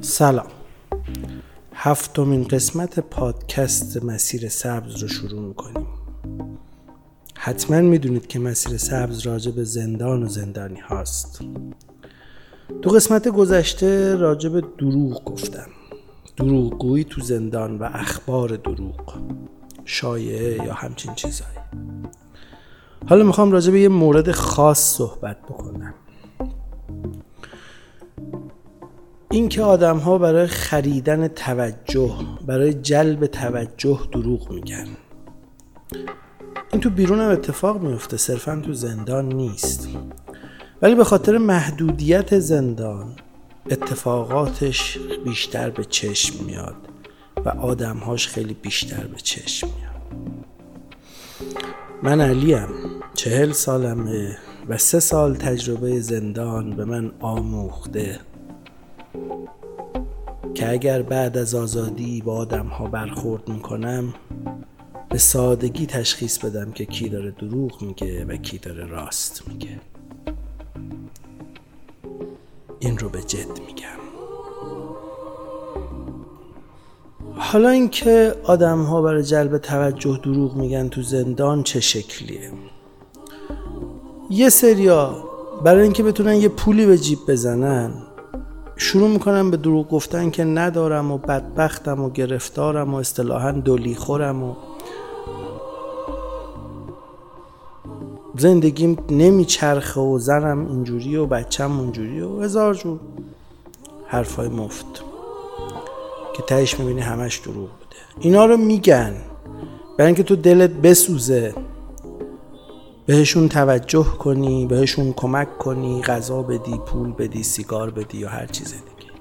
سلام. هفتمین قسمت پادکست مسیر سبز رو شروع می‌کنیم. حتما می‌دونید که مسیر سبز راجع به زندان و زندانی هاست. دو قسمت گذشته راجع به دروغ گفتم. دروغگویی تو زندان و اخبار دروغ شایعه یا همچین چیزهایی حالا می‌خوام راجع به یه مورد خاص صحبت بکنم. اینکه آدم ها برای خریدن توجه برای جلب توجه دروغ میگن. این تو بیرون هم اتفاق میفته صرفا تو زندان نیست. ولی به خاطر محدودیت زندان اتفاقاتش بیشتر به چشم میاد و آدمهاش خیلی بیشتر به چشم میاد. من علیم چهل سالمه و سه سال تجربه زندان به من آموخته. که اگر بعد از آزادی با آدم ها برخورد می‌کنم به سادگی تشخیص بدم که کی داره دروغ میگه و کی داره راست میگه. این رو به جد میگم. حالا اینکه آدم ها برای جلب توجه دروغ میگن تو زندان چه شکلیه؟ یه سریا برای اینکه بتونن یه پولی به جیب بزنن شروع می‌کنم به دروغ گفتن که ندارم و بدبختم و گرفتارم و اصطلاحا دلی خورم و زندگیم نمیچرخه و زنم اینجوری و بچم اونجوری و هزار جور حرفای مفت که تهش می‌بینی همش دروغ بوده. اینا رو میگن برای اینکه تو دلت بسوزه. بهشون توجه کنی بهشون کمک کنی غذا بدی پول بدی سیگار بدی یا هر چیز دیگه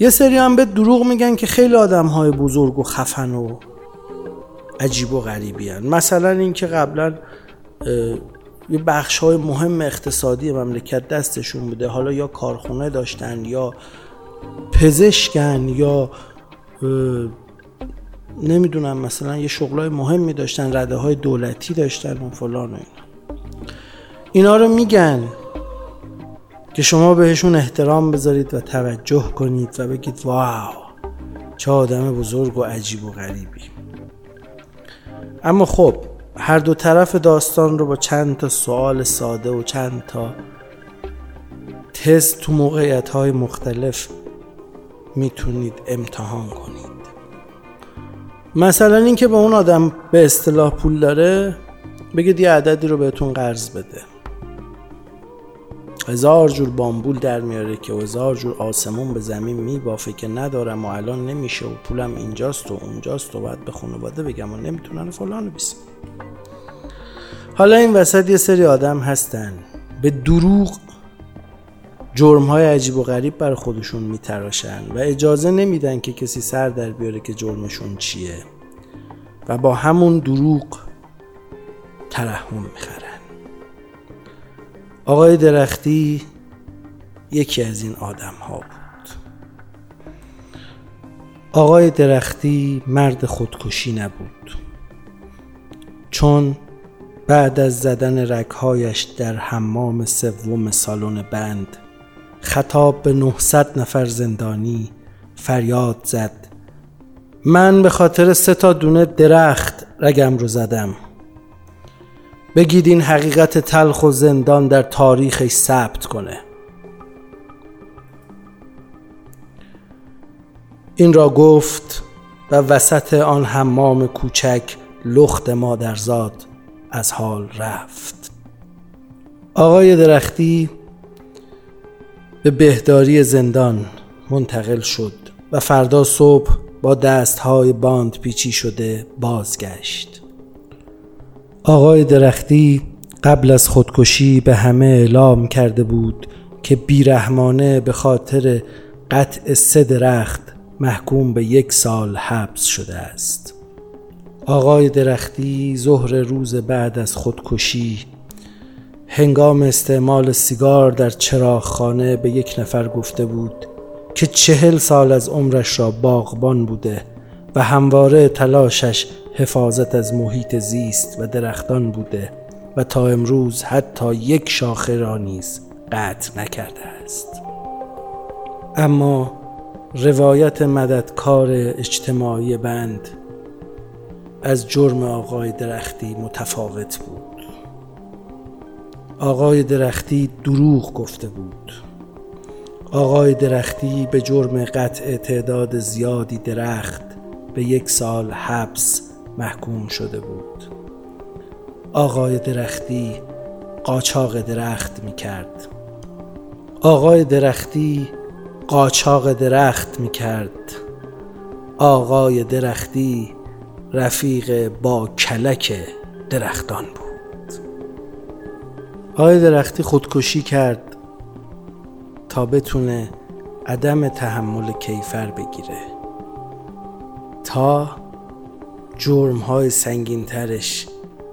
یه سری هم به دروغ میگن که خیلی آدم های بزرگ و خفن و عجیب و غریبی هن. مثلا اینکه قبلا یه بخش های مهم اقتصادی مملکت دستشون بوده حالا یا کارخونه داشتن یا پزشکن یا نمی‌دونم مثلا یه شغلای مهمی داشتن رده های دولتی داشتن و فلان و اینا. اینا رو میگن که شما بهشون احترام بذارید و توجه کنید و بگید واو چه آدم بزرگ و عجیب و غریبی. اما خب هر دو طرف داستان رو با چند تا سوال ساده و چند تا تست تو موقعیت های مختلف می‌تونید امتحان کنید. مثلا اینکه به اون آدم به اصطلاح پول داره بگید یه عددی رو بهتون قرض بده. هزار جور بامبول در میاره که هزار جور آسمون به زمین میبافه که ندارم و الان نمیشه و پولم اینجاست و اونجاست و باید به خانواده بگم و نمی‌تونن فلان بیسم حالا این وسط یه سری آدم هستن. به دروغ جرم های عجیب و غریب بر خودشون میتراشن و اجازه نمیدن که کسی سر در بیاره که جرمشون چیه و با همون دروغ ترحم می‌خرن. آقای درختی یکی از این آدم ها بود. آقای درختی مرد خودکشی نبود. چون بعد از زدن رگهایش در حمام سوم سالن بند خطاب به 900 نفر زندانی فریاد زد. من به خاطر سه تا دونه درخت رگم رو زدم. بگید این حقیقت تلخ و زندان در تاریخش ثبت کنه. این را گفت و وسط آن حمام کوچک لخت مادرزاد از حال رفت. آقای درختی به بهداری زندان منتقل شد و فردا صبح با دستهای باند پیچی شده بازگشت. آقای درختی قبل از خودکشی به همه اعلام کرده بود که بیرحمانه به خاطر قطع سه درخت محکوم به یک سال حبس شده است. آقای درختی ظهر روز بعد از خودکشی هنگام استعمال سیگار در چراغخانه به یک نفر گفته بود که چهل سال از عمرش را باغبان بوده و همواره تلاشش حفاظت از محیط زیست و درختان بوده و تا امروز حتی یک شاخه را نیز قطع نکرده است. اما روایت مددکار اجتماعی بند از جرم آقای درختی متفاوت بود. آقای درختی دروغ گفته بود. آقای درختی به جرم قطع تعداد زیادی درخت به یک سال حبس محکوم شده بود. آقای درختی قاچاق درخت می کرد آقای درختی قاچاق درخت می کرد آقای درختی رفیق با کلک درختان بود. آقای درختی خودکشی کرد تا بتونه عدم تحمل کیفر بگیره. تا جرم های سنگین ترش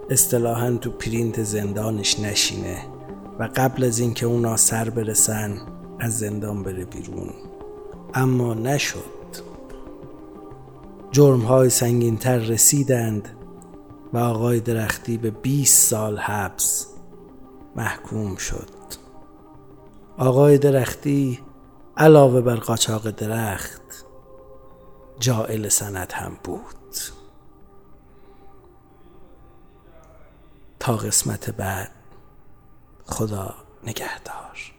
اصطلاحا تو پرینت زندانش نشینه و قبل از اینکه اونا سر برسن از زندان بره بیرون. اما نشد. جرم های سنگین تر رسیدند و آقای درختی به 20 سال حبس محکوم شد. آقای درختی علاوه بر قاچاق درخت جائل سند هم بود. تا قسمت بعد خدا نگهدار.